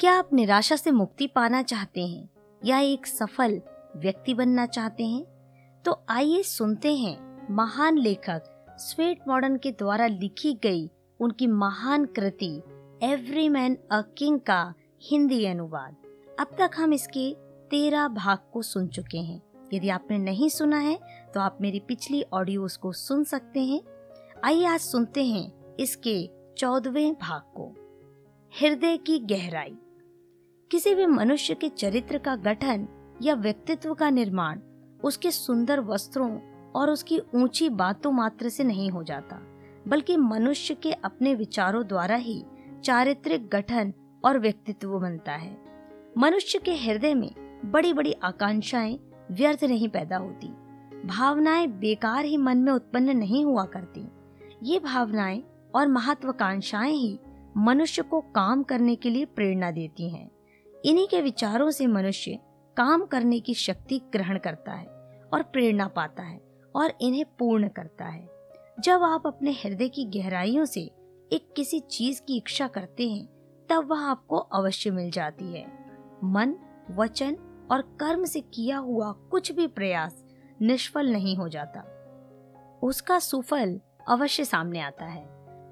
क्या आप निराशा से मुक्ति पाना चाहते हैं या एक सफल व्यक्ति बनना चाहते हैं? तो आइए सुनते हैं महान लेखक स्वेट मॉडर्न के द्वारा लिखी गई उनकी महान कृति, एवरी मैन अ किंग का हिंदी अनुवाद। अब तक हम इसके तेरह भाग को सुन चुके हैं। यदि आपने नहीं सुना है तो आप मेरी पिछली ऑडियोज को सुन सकते हैं। आइए आज सुनते हैं इसके चौदहवें भाग को। हृदय की गहराई किसी भी मनुष्य के चरित्र का गठन या व्यक्तित्व का निर्माण उसके सुंदर वस्त्रों और उसकी ऊँची बातों मात्र से नहीं हो जाता, बल्कि मनुष्य के अपने विचारों द्वारा ही चारित्रिक गठन और व्यक्तित्व बनता है। मनुष्य के हृदय में बड़ी बड़ी आकांक्षाएँ व्यर्थ नहीं पैदा होती। भावनाएँ बेकार ही मन में उत्पन्न नहीं हुआ करती। ये भावनाएँ और महत्वाकांक्षाएँ ही मनुष्य को काम करने के लिए प्रेरणा देती हैं। इन्हीं के विचारों से मनुष्य काम करने की शक्ति ग्रहण करता है और प्रेरणा पाता है और इन्हें पूर्ण करता है। जब आप अपने हृदय की गहराइयों से एक किसी चीज़ की इच्छा करते हैं, तब वह आपको अवश्य मिल जाती है। मन, वचन और कर्म से किया हुआ कुछ भी प्रयास निष्फल नहीं हो जाता। उसका सुफल अवश्य सामने आता है।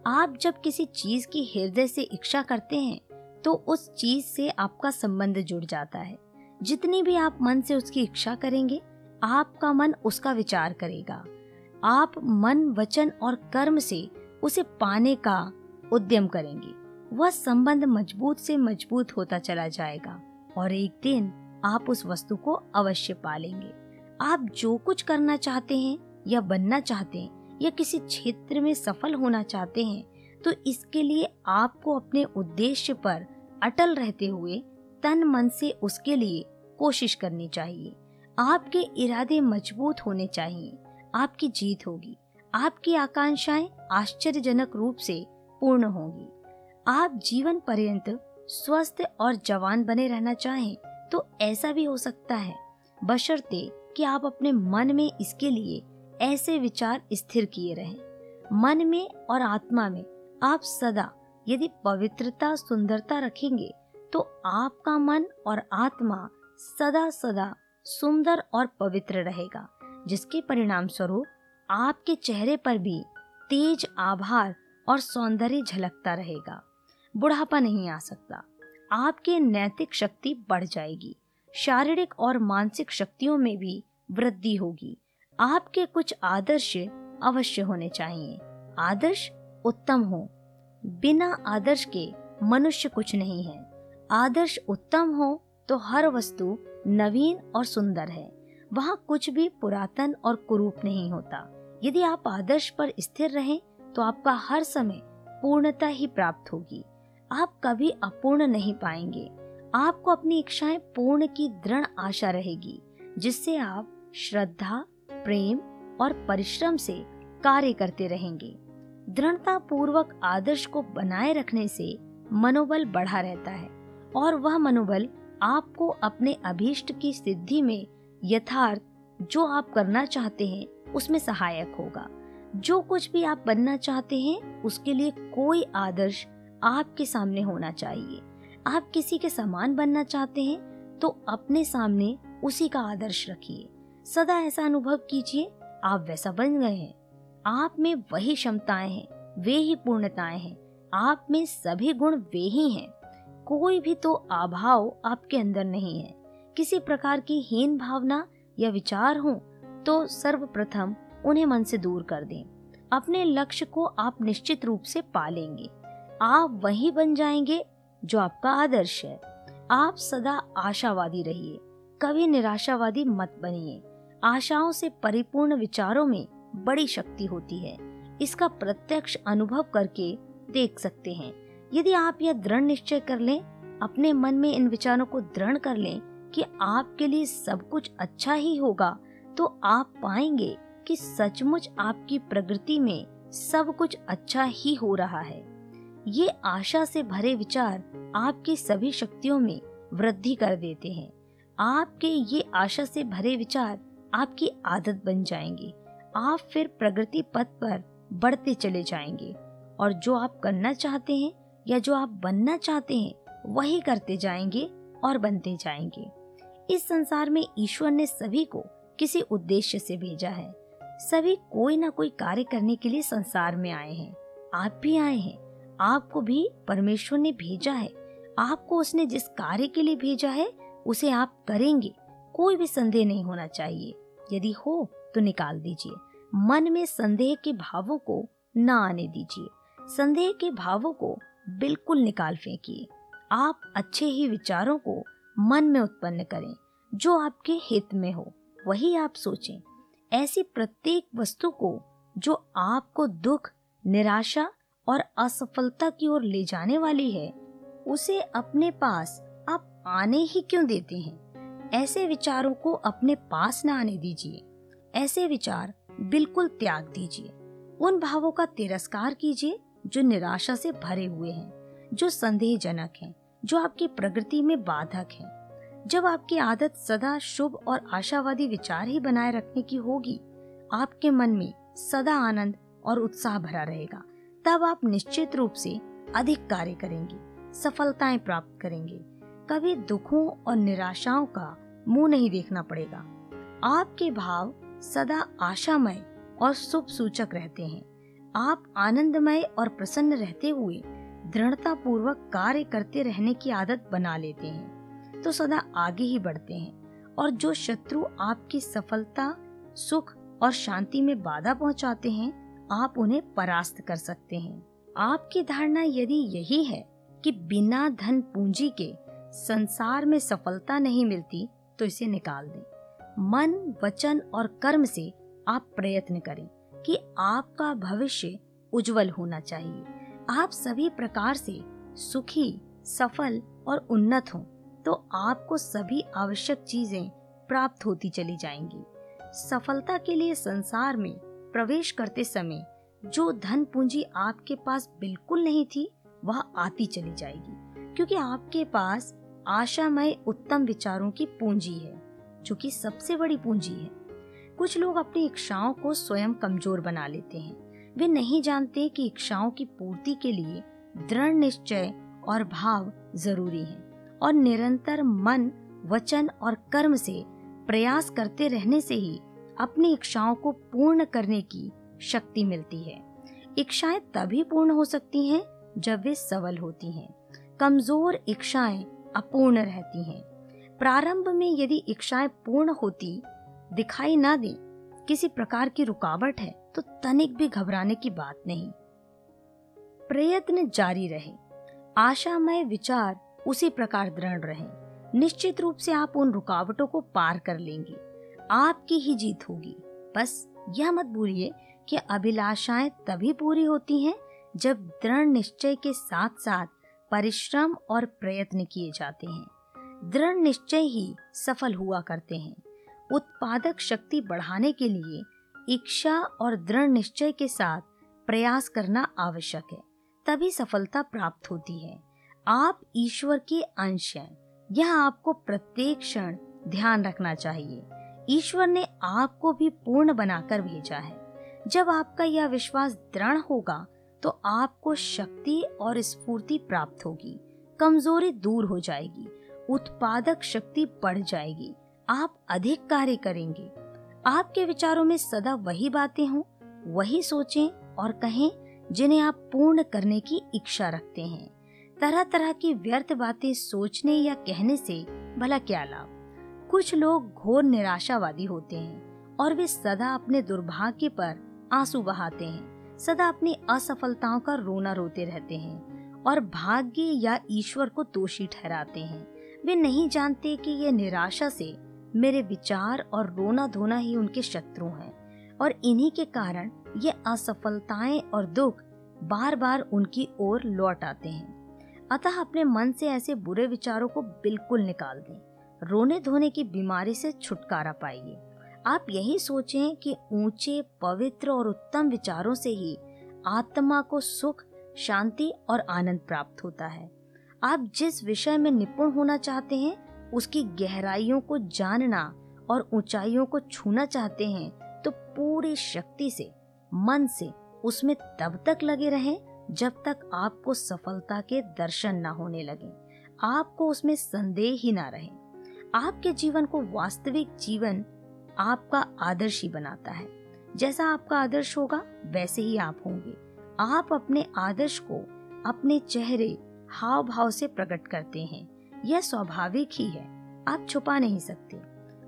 आप जब किसी चीज़ की हृदय से इच्छा करते हैं तो उस चीज़ से आपका संबंध जुड़ जाता है। जितनी भी आप मन से उसकी इच्छा करेंगे, आपका मन उसका विचार करेगा। आप मन, वचन और कर्म से उसे पाने का उद्यम करेंगे। वह संबंध मज़बूत से मज़बूत होता चला जाएगा और एक दिन आप उस वस्तु को अवश्य पालेंगे। आप जो कुछ करना चाहते हैं या बनना चाहते हैं या किसी क्षेत्र में सफल होना चाहते हैं तो इसके लिए आपको अपने उद्देश्य पर अटल रहते हुए तन मन से उसके लिए कोशिश करनी चाहिए। आपके इरादे मज़बूत होने चाहिए। आपकी जीत होगी। आपकी आकांक्षाएँ आश्चर्यजनक रूप से पूर्ण होंगी। आप जीवन पर्यंत स्वस्थ और जवान बने रहना चाहें तो ऐसा भी हो सकता है। बशर्ते कि आप अपने मन में इसके लिए ऐसे विचार स्थिर किए रहें। मन में और आत्मा में आप सदा यदि पवित्रता, सुंदरता रखेंगे तो आपका मन और आत्मा सदा सदा सुंदर और पवित्र रहेगा, जिसके परिणाम स्वरूप आपके चेहरे पर भी तेज आभार और सौंदर्य झलकता रहेगा। बुढ़ापा नहीं आ सकता। आपकी नैतिक शक्ति बढ़ जाएगी। शारीरिक और मानसिक शक्तियों में भी वृद्धि होगी। आपके कुछ आदर्श अवश्य होने चाहिए। आदर्श उत्तम हो। बिना आदर्श के मनुष्य कुछ नहीं है। आदर्श उत्तम हो तो हर वस्तु नवीन और सुंदर है। वहाँ कुछ भी पुरातन और कुरूप नहीं होता। यदि आप आदर्श पर स्थिर रहें तो आपका हर समय पूर्णता ही प्राप्त होगी। आप कभी अपूर्ण नहीं पाएँगे। आपको अपनी इच्छाएँ पूर्ण की दृढ़ आशा रहेगी, जिससे आप श्रद्धा, प्रेम और परिश्रम से कार्य करते रहेंगे। दृढ़ता पूर्वक आदर्श को बनाए रखने से मनोबल बढ़ा रहता है और वह मनोबल आपको अपने अभीष्ट की सिद्धि में यथार्थ जो आप करना चाहते हैं, उसमें सहायक होगा। जो कुछ भी आप बनना चाहते हैं, उसके लिए कोई आदर्श आपके सामने होना चाहिए। आप किसी के समान बनना चाहते हैं तो अपने सामने उसी का आदर्श रखिए। सदा ऐसा अनुभव कीजिए, आप वैसा बन गए हैं। आप में वही क्षमताएँ हैं, वे ही पूर्णताएँ हैं। आप में सभी गुण वे ही हैं। कोई भी तो अभाव आपके अंदर नहीं है। किसी प्रकार की हीन भावना या विचार हो तो सर्वप्रथम उन्हें मन से दूर कर दें। अपने लक्ष्य को आप निश्चित रूप से पालेंगे आप वही बन जाएँगे जो आपका आदर्श है। आप सदा आशावादी रहिए। कभी निराशावादी मत बनिए। आशाओं से परिपूर्ण विचारों में बड़ी शक्ति होती है। इसका प्रत्यक्ष अनुभव करके देख सकते हैं। यदि आप यह दृढ़ निश्चय कर लें, अपने मन में इन विचारों को दृढ़ कर लें कि आपके लिए सब कुछ अच्छा ही होगा तो आप पाएँगे कि सचमुच आपकी प्रगति में सब कुछ अच्छा ही हो रहा है। ये आशा से भरे विचार आपकी सभी शक्तियों में वृद्धि कर देते हैं। आपके ये आशा से भरे विचार आपकी आदत बन जाएँगे। आप फिर प्रगति पथ पर बढ़ते चले जाएँगे और जो आप करना चाहते हैं या जो आप बनना चाहते हैं, वही करते जाएँगे और बनते जाएँगे। इस संसार में ईश्वर ने सभी को किसी उद्देश्य से भेजा है। सभी कोई ना कोई कार्य करने के लिए संसार में आए हैं। आप भी आए हैं। आपको भी परमेश्वर ने भेजा है। आपको उसने जिस कार्य के लिए भेजा है, उसे आप करेंगे। कोई भी संदेह नहीं होना चाहिए। यदि हो तो निकाल दीजिए। मन में संदेह के भावों को न आने दीजिए। संदेह के भावों को बिल्कुल निकाल फेंकिए। आप अच्छे ही विचारों को मन में उत्पन्न करें, जो आपके हित में हो, वही आप सोचें। ऐसी प्रत्येक वस्तु को, जो आपको दुख, निराशा और असफलता की ओर ले जाने वाली है, उसे अपने पास आप आने ही क्यों देते हैं? ऐसे विचारों को अपने पास न आने दीजिए। ऐसे विचार बिल्कुल त्याग दीजिए। उन भावों का तिरस्कार कीजिए जो निराशा से भरे हुए हैं जो संदेहजनक हैं, जो आपकी प्रगति में बाधक हैं। जब आपकी आदत सदा शुभ और आशावादी विचार ही बनाए रखने की होगी आपके मन में सदा आनंद और उत्साह भरा रहेगा। तब आप निश्चित रूप से अधिक कार्य करेंगे सफलताएँ प्राप्त करेंगे। कभी दुखों और निराशाओं का मुँह नहीं देखना पड़ेगा। आपके भाव सदा आशामय और शुभ सूचक रहते हैं। आप आनंदमय और प्रसन्न रहते हुए दृढ़ता पूर्वक कार्य करते रहने की आदत बना लेते हैं तो सदा आगे ही बढ़ते हैं और जो शत्रु आपकी सफलता, सुख और शांति में बाधा पहुंचाते हैं, आप उन्हें परास्त कर सकते हैं। आपकी धारणा यदि यही है कि बिना धन पूंजी के संसार में सफलता नहीं मिलती तो इसे निकाल दें। मन, वचन और कर्म से आप प्रयत्न करें कि आपका भविष्य उज्जवल होना चाहिए। आप सभी प्रकार से सुखी, सफल और उन्नत हों तो आपको सभी आवश्यक चीज़ें प्राप्त होती चली जाएँगी। सफलता के लिए संसार में प्रवेश करते समय जो धन पूंजी आपके पास बिल्कुल नहीं थी, वह आती चली जाएगी, क्योंकि आपके पास आशामय उत्तम विचारों की पूंजी है। जो कि सबसे बड़ी पूंजी है। कुछ लोग अपनी इच्छाओं को स्वयं कमज़ोर बना लेते हैं। वे नहीं जानते कि इच्छाओं की पूर्ति के लिए दृढ़ निश्चय और भाव ज़रूरी है और निरंतर मन, वचन और कर्म से प्रयास करते रहने से ही अपनी इच्छाओं को पूर्ण करने की शक्ति मिलती है। इच्छाएँ तभी पूर्ण हो सकती हैं जब वे सबल होती हैं। कमज़ोर इच्छाएँ अपूर्ण रहती हैं। प्रारंभ में यदि इच्छाएँ पूर्ण होती, दिखाई ना दे, किसी प्रकार की रुकावट है तो तनिक भी घबराने की बात नहीं। प्रयत्न जारी रहे। आशामय विचार उसी प्रकार दृढ़ रहे। निश्चित रूप से आप उन रुकावटों को पार कर लेंगे। आपकी ही जीत होगी। बस यह मत भूलिए कि अभिलाषाएँ तभी पूरी होती हैं, जब दृढ़ निश्चय के साथ साथ परिश्रम और प्रयत्न किए जाते हैं। दृढ़ निश्चय ही सफल हुआ करते हैं। उत्पादक शक्ति बढ़ाने के लिए इच्छा और दृढ़ निश्चय के साथ प्रयास करना आवश्यक है, तभी सफलता प्राप्त होती है। आप ईश्वर के अंश हैं, यह आपको प्रत्येक क्षण ध्यान रखना चाहिए। ईश्वर ने आपको भी पूर्ण बनाकर भेजा है। जब आपका यह विश्वास दृढ़ होगा तो आपको शक्ति और स्फूर्ति प्राप्त होगी, कमज़ोरी दूर हो जाएगी उत्पादक शक्ति बढ़ जाएगी। आप अधिक कार्य करेंगे। आपके विचारों में सदा वही बातें हों, वही सोचें और कहें जिन्हें आप पूर्ण करने की इच्छा रखते हैं। तरह तरह की व्यर्थ बातें सोचने या कहने से भला क्या लाभ? कुछ लोग घोर निराशावादी होते हैं और वे सदा अपने दुर्भाग्य पर आँसू बहाते हैं, सदा अपनी असफलताओं का रोना रोते रहते हैं और भाग्य या ईश्वर को दोषी ठहराते हैं। वे नहीं जानते कि ये निराशा से मेरे विचार और रोना धोना ही उनके शत्रु हैं और इन्हीं के कारण ये असफलताएँ और दुख बार बार उनकी ओर लौट आते हैं। अतः अपने मन से ऐसे बुरे विचारों को बिल्कुल निकाल दें। रोने धोने की बीमारी से छुटकारा पाइए। आप यही सोचें कि ऊँचे, पवित्र और उत्तम विचारों से ही आत्मा को सुख, शांति और आनंद प्राप्त होता है। आप जिस विषय में निपुण होना चाहते हैं, उसकी गहराइयों को जानना और ऊंचाइयों को छूना चाहते हैं तो पूरी शक्ति से, मन से उसमें तब तक लगे रहें, जब तक आपको सफलता के दर्शन न होने लगे। आपको उसमें संदेह ही ना रहे। आपके जीवन को वास्तविक जीवन आपका आदर्श ही बनाता है। जैसा आपका आदर्श होगा, वैसे ही आप होंगे। आप अपने आदर्श को, अपने चेहरे हाव भाव से प्रकट करते हैं। यह स्वाभाविक ही है। आप छुपा नहीं सकते।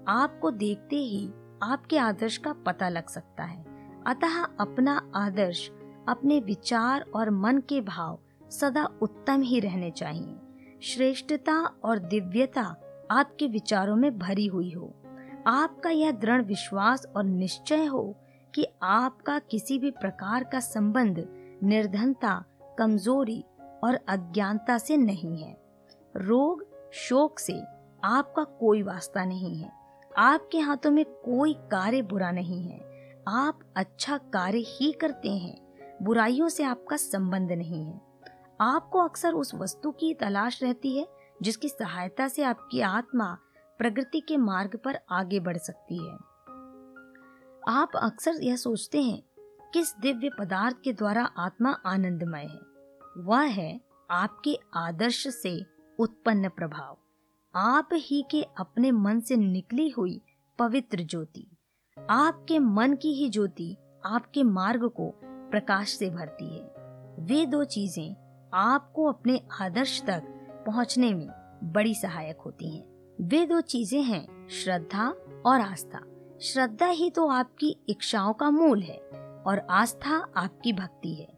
आपको देखते ही आपके आदर्श का पता लग सकता है। अतः अपना आदर्श, अपने विचार और मन के भाव सदा उत्तम ही रहने चाहिए। श्रेष्ठता और दिव्यता आपके विचारों में भरी हुई हो। आपका यह दृढ़ विश्वास और निश्चय हो कि आपका किसी भी प्रकार का संबंध, निर्धनता, कमज़ोरी और अज्ञानता से नहीं है। रोग शोक से आपका कोई वास्ता नहीं है। आपके हाथों में कोई कार्य बुरा नहीं है। आप अच्छा कार्य ही करते हैं। बुराइयों से आपका संबंध नहीं है। आपको अक्सर उस वस्तु की तलाश रहती है, जिसकी सहायता से आपकी आत्मा प्रगति के मार्ग पर आगे बढ़ सकती है। आप अक्सर यह सोचते हैं, किस दिव्य पदार्थ के द्वारा आत्मा आनंदमय है? वह है आपके आदर्श से उत्पन्न प्रभाव। आप ही के अपने मन से निकली हुई पवित्र ज्योति, आपके मन की ही ज्योति आपके मार्ग को प्रकाश से भरती है। वे दो चीज़ें आपको अपने आदर्श तक पहुँचने में बड़ी सहायक होती हैं। वे दो चीज़ें हैं श्रद्धा और आस्था। श्रद्धा ही तो आपकी इच्छाओं का मूल है और आस्था आपकी भक्ति है।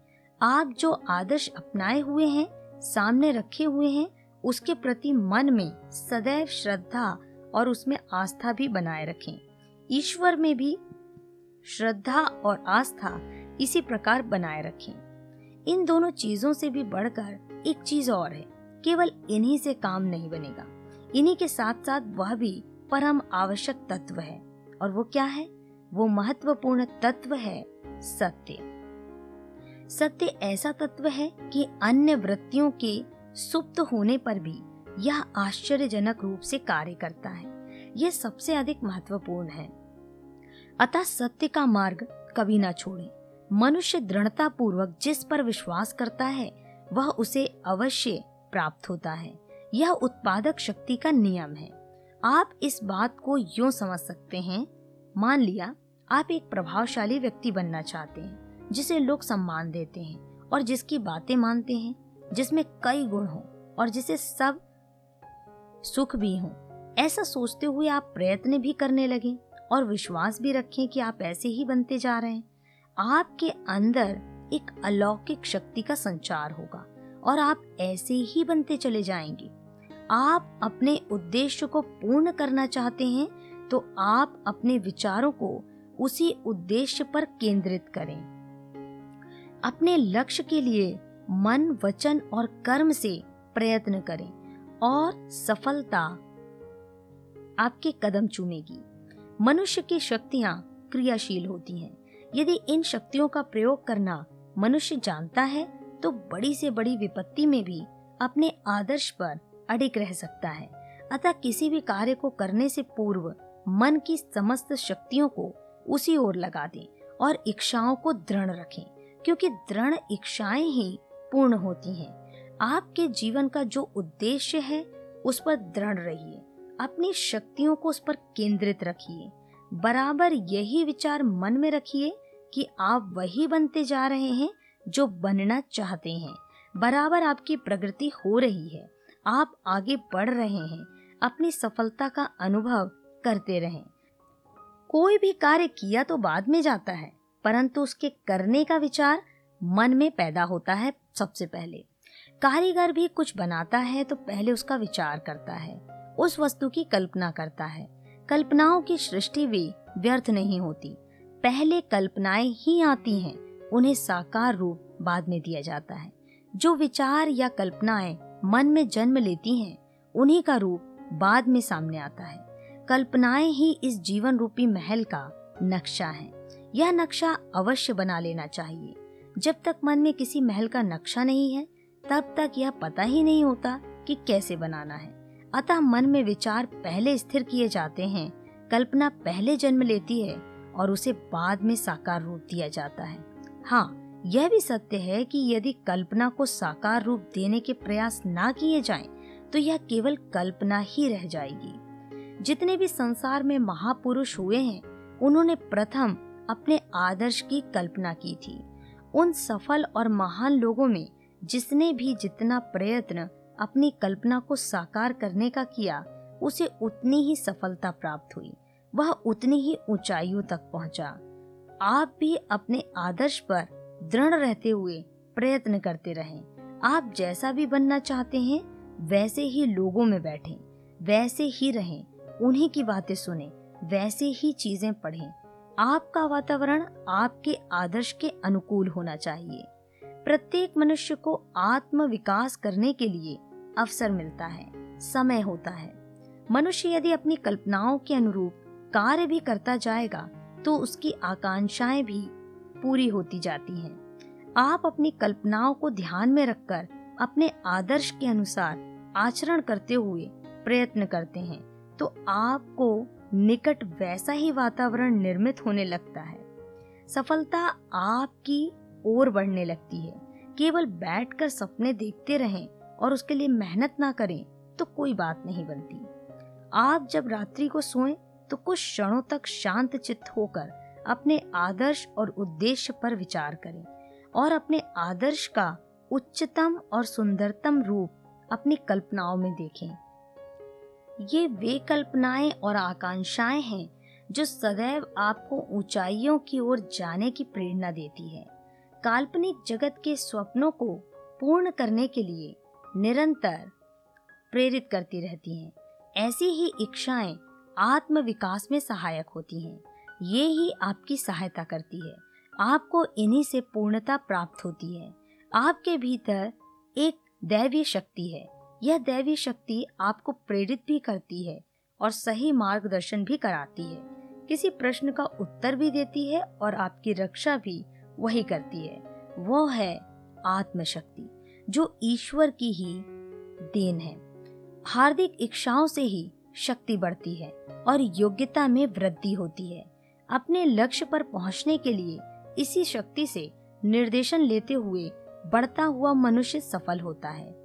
आप जो आदर्श अपनाए हुए हैं, सामने रखे हुए हैं, उसके प्रति मन में सदैव श्रद्धा और उसमें आस्था भी बनाए रखें। ईश्वर में भी श्रद्धा और आस्था इसी प्रकार बनाए रखें। इन दोनों चीज़ों से भी बढ़कर एक चीज़ और है, केवल इन्हीं से काम नहीं बनेगा। इन्हीं के साथ साथ वह भी परम आवश्यक तत्व है। और वो क्या है? वो महत्वपूर्ण तत्व है सत्य। सत्य ऐसा तत्व है कि अन्य वृत्तियों के सुप्त होने पर भी यह आश्चर्यजनक रूप से कार्य करता है। यह सबसे अधिक महत्वपूर्ण है। अतः सत्य का मार्ग कभी ना छोड़े। मनुष्य दृढ़ता पूर्वक जिस पर विश्वास करता है, वह उसे अवश्य प्राप्त होता है। यह उत्पादक शक्ति का नियम है। आप इस बात को यूँ समझ सकते हैं, मान लिया, आप एक प्रभावशाली व्यक्ति बनना चाहते हैं। जिसे लोग सम्मान देते हैं और जिसकी बातें मानते हैं, जिसमें कई गुण हो और जिसे सब सुख भी हो। ऐसा सोचते हुए आप प्रयत्न भी करने लगे और विश्वास भी रखें कि आप ऐसे ही बनते जा रहे हैं। आपके अंदर एक अलौकिक शक्ति का संचार होगा और आप ऐसे ही बनते चले जाएँगे। आप अपने उद्देश्य को पूर्ण करना चाहते हैं तो आप अपने विचारों को उसी उद्देश्य पर केंद्रित करें। अपने लक्ष्य के लिए मन, वचन और कर्म से प्रयत्न करें और सफलता आपके कदम चूमेगी। मनुष्य की शक्तियाँ क्रियाशील होती हैं। यदि इन शक्तियों का प्रयोग करना मनुष्य जानता है तो बड़ी से बड़ी विपत्ति में भी अपने आदर्श पर अडिग रह सकता है। अतः किसी भी कार्य को करने से पूर्व मन की समस्त शक्तियों को उसी ओर लगा दें और इच्छाओं को दृढ़ रखें। क्योंकि दृढ़ इच्छाएँ ही पूर्ण होती हैं। आपके जीवन का जो उद्देश्य है, उस पर दृढ़ रहिए। अपनी शक्तियों को उस पर केंद्रित रखिए। बराबर यही विचार मन में रखिए कि आप वही बनते जा रहे हैं जो बनना चाहते हैं। बराबर आपकी प्रगति हो रही है। आप आगे बढ़ रहे हैं। अपनी सफलता का अनुभव करते रहें। कोई भी कार्य किया तो बाद में जाता है। परंतु उसके करने का विचार मन में पैदा होता है सबसे पहले। कारीगर भी कुछ बनाता है तो पहले उसका विचार करता है, उस वस्तु की कल्पना करता है। कल्पनाओं की सृष्टि भी व्यर्थ नहीं होती। पहले कल्पनाएँ ही आती हैं, उन्हें साकार रूप बाद में दिया जाता है। जो विचार या कल्पनाएँ मन में जन्म लेती हैं, उन्हीं का रूप बाद में सामने आता है। कल्पनाएँ ही इस जीवन रूपी महल का नक्शा है। यह नक्शा अवश्य बना लेना चाहिए। जब तक मन में किसी महल का नक्शा नहीं है तब तक यह पता ही नहीं होता कि कैसे बनाना है। अतः मन में विचार पहले स्थिर किए जाते हैं कल्पना पहले जन्म लेती है और उसे बाद में साकार रूप दिया जाता है। हाँ यह भी सत्य है कि यदि कल्पना को साकार रूप देने के प्रयास ना किए जाएँ, तो यह केवल कल्पना ही रह जाएगी। जितने भी संसार में महापुरुष हुए हैं उन्होंने प्रथम अपने आदर्श की कल्पना की थी। उन सफल और महान लोगों में जिसने भी जितना प्रयत्न अपनी कल्पना को साकार करने का किया, उसे उतनी ही सफलता प्राप्त हुई। वह उतनी ही ऊंचाइयों तक पहुँचा। आप भी अपने आदर्श पर दृढ़ रहते हुए प्रयत्न करते रहें। आप जैसा भी बनना चाहते हैं, वैसे ही लोगों में बैठें, वैसे ही रहें, उन्हीं की बातें सुने, वैसे ही चीज़ें पढ़ें। आपका वातावरण आपके आदर्श के अनुकूल होना चाहिए प्रत्येक मनुष्य को आत्म विकास करने के लिए अवसर मिलता है, समय होता है मनुष्य यदि अपनी कल्पनाओं के अनुरूप कार्य भी करता जाएगा तो उसकी आकांक्षाएँ भी पूरी होती जाती हैं। आप अपनी कल्पनाओं को ध्यान में रखकर अपने आदर्श के अनुसार आचरण करते हुए प्रयत्न करते हैं तो आपको निकट वैसा ही वातावरण निर्मित होने लगता है। सफलता आपकी ओर बढ़ने लगती है। केवल बैठकर सपने देखते रहें और उसके लिए मेहनत ना करें तो कोई बात नहीं बनती। आप जब रात्रि को सोएँ तो कुछ क्षणों तक शांत चित्त होकर अपने आदर्श और उद्देश्य पर विचार करें और अपने आदर्श का उच्चतम और सुंदरतम रूप अपनी कल्पनाओं में देखें। ये वे कल्पनाएँ और आकांक्षाएँ हैं, जो सदैव आपको ऊंचाइयों की ओर जाने की प्रेरणा देती है। काल्पनिक जगत के स्वप्नों को पूर्ण करने के लिए निरंतर प्रेरित करती रहती हैं। ऐसी ही इच्छाएँ आत्म विकास में सहायक होती हैं। ये ही आपकी सहायता करती है। आपको इन्हीं से पूर्णता प्राप्त होती है। आपके भीतर एक दैवीय शक्ति है। यह दैवी शक्ति आपको प्रेरित भी करती है और सही मार्गदर्शन भी कराती है। किसी प्रश्न का उत्तर भी देती है और आपकी रक्षा भी वही करती है। वो है आत्मशक्ति, जो ईश्वर की ही देन है। हार्दिक इच्छाओं से ही शक्ति बढ़ती है और योग्यता में वृद्धि होती है। अपने लक्ष्य पर पहुँचने के लिए इसी शक्ति से निर्देशन लेते हुए बढ़ता हुआ मनुष्य सफल होता है।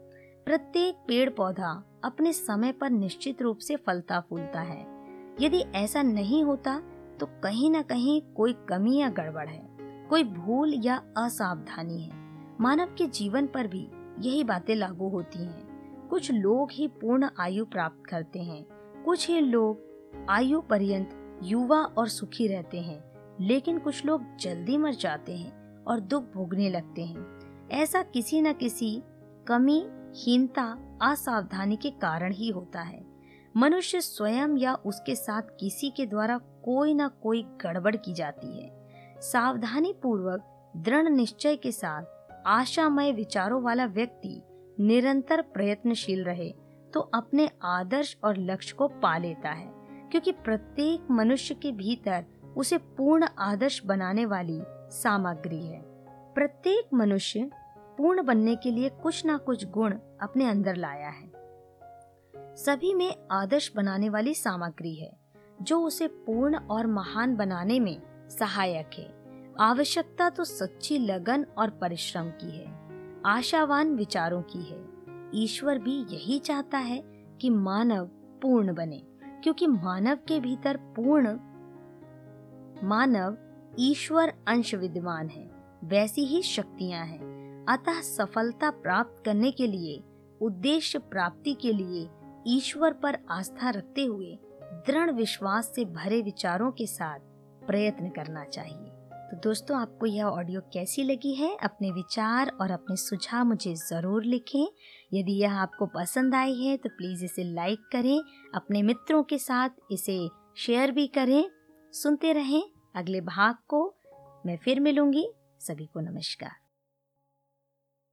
प्रत्येक पेड़ पौधा अपने समय पर निश्चित रूप से फलता फूलता है। यदि ऐसा नहीं होता तो कहीं न कहीं कोई कमी या गड़बड़ है, कोई भूल या असावधानी है। मानव के जीवन पर भी यही बातें लागू होती हैं। कुछ लोग ही पूर्ण आयु प्राप्त करते हैं, कुछ ही लोग आयु पर्यंत युवा और सुखी रहते हैं, लेकिन कुछ लोग जल्दी मर जाते हैं और दुख भोगने लगते हैं। ऐसा किसी न किसी कमी हीनता असावधानी के कारण ही होता है। मनुष्य स्वयं या उसके साथ किसी के द्वारा कोई ना कोई गड़बड़ की जाती है। सावधानी पूर्वक दृढ़ निश्चय के साथ, आशामय विचारों वाला व्यक्ति निरंतर प्रयत्नशील रहे तो अपने आदर्श और लक्ष्य को पा लेता है। क्योंकि प्रत्येक मनुष्य के भीतर उसे पूर्ण आदर्श बनाने वाली सामग्री है। प्रत्येक मनुष्य पूर्ण बनने के लिए कुछ ना कुछ गुण अपने अंदर लाया है। सभी में आदर्श बनाने वाली सामग्री है, जो उसे पूर्ण और महान बनाने में सहायक है। आवश्यकता तो सच्ची लगन और परिश्रम की है, आशावान विचारों की है। ईश्वर भी यही चाहता है कि मानव पूर्ण बने, क्योंकि मानव के भीतर पूर्ण, मानव ईश्वर अंश विद्यमान है, वैसी ही शक्तियाँ हैं। अतः सफलता प्राप्त करने के लिए, उद्देश्य प्राप्ति के लिए ईश्वर पर आस्था रखते हुए दृढ़ विश्वास से भरे विचारों के साथ प्रयत्न करना चाहिए। तो दोस्तों, आपको यह ऑडियो कैसी लगी है? अपने विचार और अपने सुझाव मुझे ज़रूर लिखें। यदि यह आपको पसंद आई है तो प्लीज़ इसे लाइक करें, अपने मित्रों के साथ इसे शेयर भी करें। सुनते रहें अगले भाग को। मैं फिर मिलूँगी। सभी को नमस्कार।